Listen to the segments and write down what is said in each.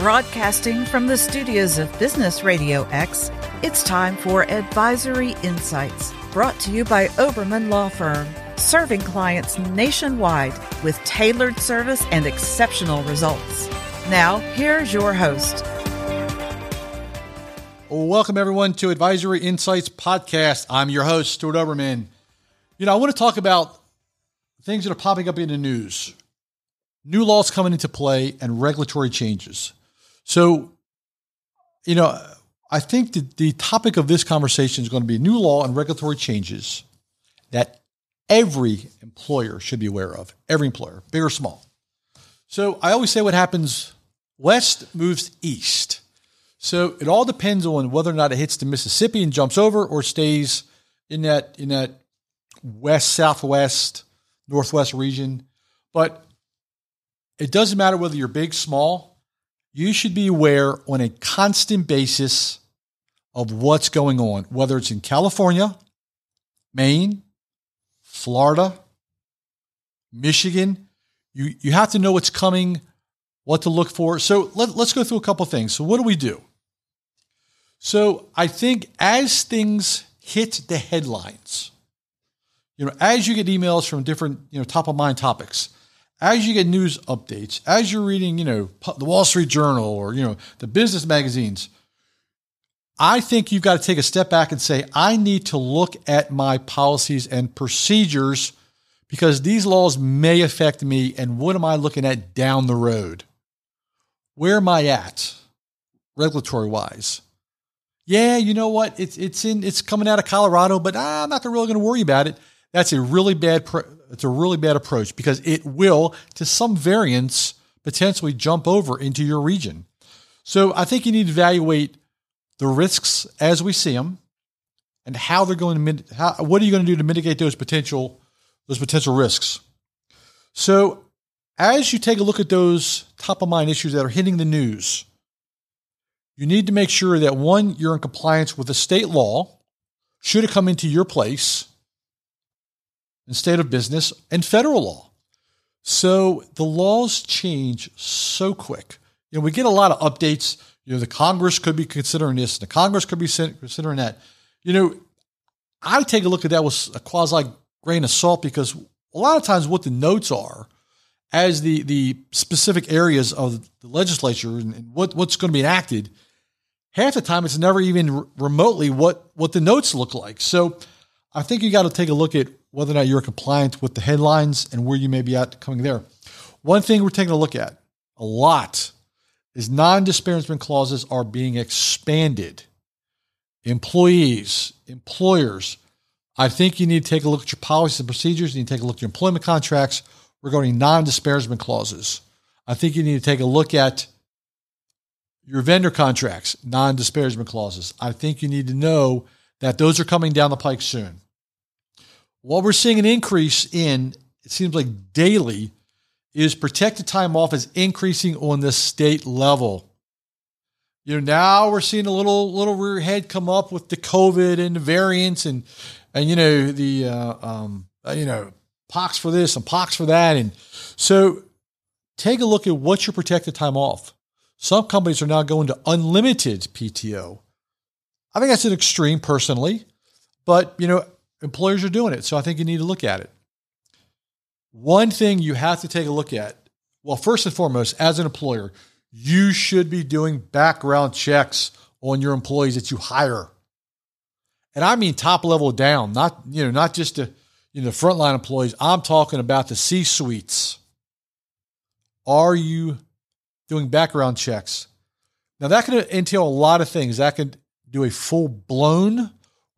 Broadcasting from the studios of Business Radio X, it's time for Advisory Insights, brought to you by Oberman Law Firm, serving clients nationwide with tailored service and exceptional results. Now, here's your host. Welcome, everyone, to Advisory Insights Podcast. I'm your host, Stuart Oberman. You know, I want to talk about things that are popping up in the news, new laws coming into play, and regulatory changes. So, you know, I think that the topic of this conversation is going to be new law and regulatory changes that every employer should be aware of, every employer, big or small. So I always say what happens west moves east. So it all depends on whether or not it hits the Mississippi and jumps over or stays in that in that west southwest northwest region. But it doesn't matter whether you're big, small, you should be aware on a constant basis of what's going on, whether it's in California, Maine, Florida, Michigan. You, you have to know what's coming, what to look for. So let, let's go through a couple things. So, what do we do? So, I think as things hit the headlines, you know, as you get emails from different, you know, top of mind topics, as you get news updates, as you're reading, you know, the Wall Street Journal or, you know, the business magazines, I think you've got to take a step back and say, I need to look at my policies and procedures because these laws may affect me. And what am I looking at down the road? Where am I at regulatory wise? Yeah, you know what? It's, it's in, it's coming out of Colorado, but ah, I'm not really going to worry about it. That's a really bad, it's a really bad approach because it will, to some variance, potentially jump over into your region. So I think you need to evaluate the risks as we see them and how they're going to how, what are you going to do to mitigate those potential those potential risks. So as you take a look at those top of mind issues that are hitting the news, you need to make sure that one, you're in compliance with the state law, should it come into your place, in state of business and federal law. So the laws change so quick. You know, we get a lot of updates. You know, the Congress could be considering this, the Congress could be considering that. You know, I take a look at that with a quasi grain of salt because a lot of times what the notes are as the the specific areas of the legislature and, and what, what's going to be enacted, half the time it's never even remotely what what the notes look like. So I think you got to take a look at whether or not you're compliant with the headlines and where you may be at coming there. One thing we're taking a look at a lot is non disparagement clauses are being expanded. Employees, employers, I think you need to take a look at your policies and procedures. You need to take a look at your employment contracts regarding non disparagement clauses. I think you need to take a look at your vendor contracts, non disparagement clauses. I think you need to know that those are coming down the pike soon. What we're seeing an increase in, it seems like daily, is protected time off is increasing on the state level. You know, now we're seeing a little little rear head come up with the COVID and the variants and and you know the uh, um, uh, you know pox for this and pox for that and so take a look at what's your protected time off. Some companies are now going to unlimited PTO. I think that's an extreme personally, but you know employers are doing it. So I think you need to look at it. One thing you have to take a look at well, first and foremost, as an employer, you should be doing background checks on your employees that you hire. And I mean top level down, not you know, not just the you know, the frontline employees. I'm talking about the C suites. Are you doing background checks? Now that can entail a lot of things. That can do a full blown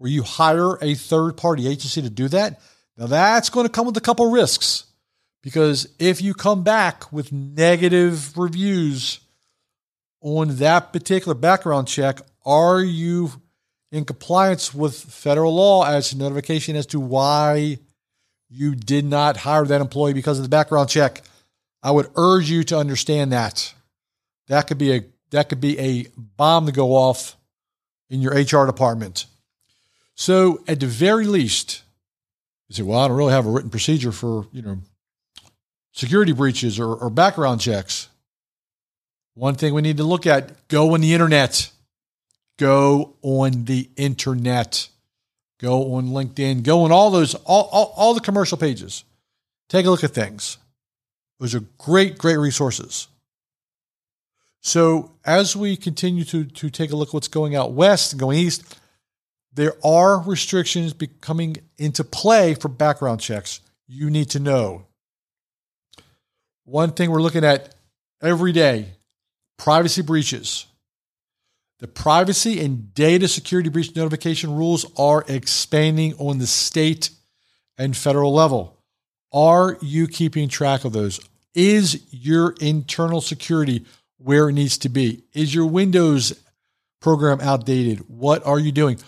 where you hire a third party agency to do that. Now that's going to come with a couple risks because if you come back with negative reviews on that particular background check, are you in compliance with federal law as a notification as to why you did not hire that employee because of the background check? I would urge you to understand that. That could be a that could be a bomb to go off in your HR department. So at the very least, you say, well, I don't really have a written procedure for, you know, security breaches or, or background checks. One thing we need to look at go on the internet. Go on the internet. Go on LinkedIn. Go on all those, all, all, all the commercial pages. Take a look at things. Those are great, great resources. So as we continue to, to take a look at what's going out west and going east, there are restrictions coming into play for background checks. You need to know. One thing we're looking at every day privacy breaches. The privacy and data security breach notification rules are expanding on the state and federal level. Are you keeping track of those? Is your internal security where it needs to be? Is your Windows program outdated? What are you doing?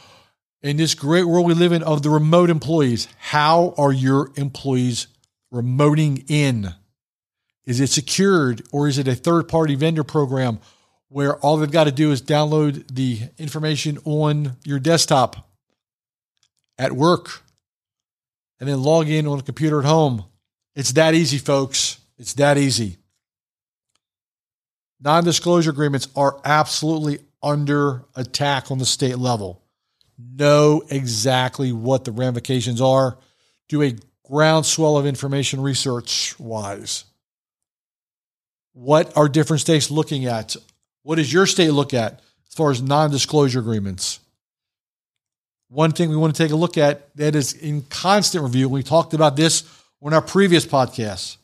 In this great world we live in of the remote employees, how are your employees remoting in? Is it secured or is it a third party vendor program where all they've got to do is download the information on your desktop at work and then log in on a computer at home? It's that easy, folks. It's that easy. Non disclosure agreements are absolutely under attack on the state level. Know exactly what the ramifications are. Do a groundswell of information research wise. What are different states looking at? What does your state look at as far as non disclosure agreements? One thing we want to take a look at that is in constant review. We talked about this on our previous podcast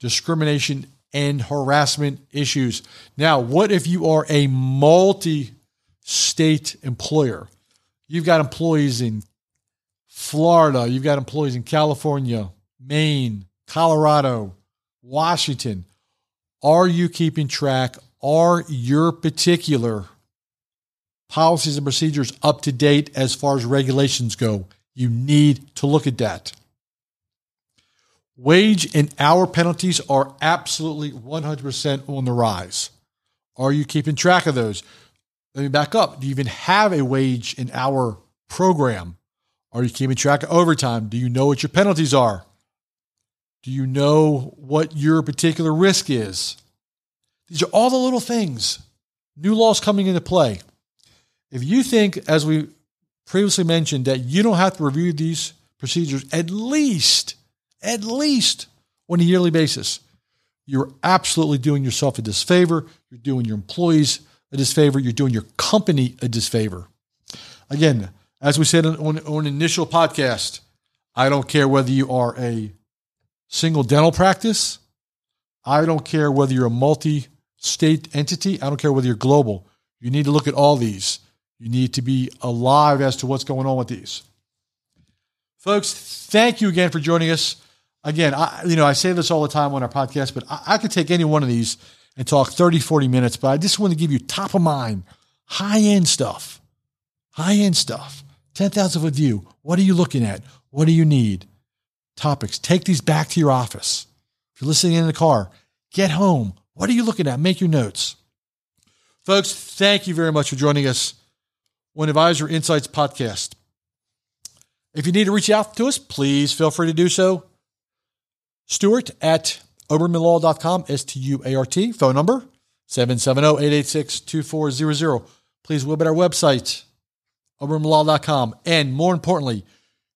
discrimination and harassment issues. Now, what if you are a multi state employer? You've got employees in Florida, you've got employees in California, Maine, Colorado, Washington. Are you keeping track? Are your particular policies and procedures up to date as far as regulations go? You need to look at that. Wage and hour penalties are absolutely 100% on the rise. Are you keeping track of those? Let me back up. Do you even have a wage and hour program? Are you keeping track of overtime? Do you know what your penalties are? Do you know what your particular risk is? These are all the little things. New laws coming into play. If you think, as we previously mentioned, that you don't have to review these procedures at least at least on a yearly basis. You're absolutely doing yourself a disfavor. You're doing your employees a disfavor. You're doing your company a disfavor. Again, as we said on, on, initial podcast, I don't care whether you are a single dental practice. I don't care whether you're a multi state entity. I don't care whether you're global. You need to look at all these. You need to be alive as to what's going on with these. Folks, thank you again for joining us again, I, you know, I say this all the time on our podcast, but I, I could take any one of these and talk 30, 40 minutes, but I just want to give you top of mind, high end stuff, high end stuff, 10,000 foot view. What are you looking at? What do you need? Topics. Take these back to your office. If you're listening in the car, get home. What are you looking at? Make your notes. Folks, thank you very much for joining us on Advisor Insights Podcast. If you need to reach out to us, please feel free to do so. Stuart at obermanlaw.com, S T U A R T. Phone number 770 886 2400. Please visit our website, obermanlaw.com. And more importantly,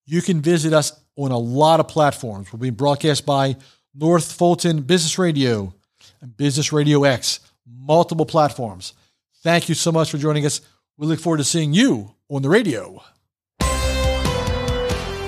you can visit us on a lot of platforms. We're being broadcast by North Fulton Business Radio and Business Radio X, multiple platforms. Thank you so much for joining us. We look forward to seeing you on the radio.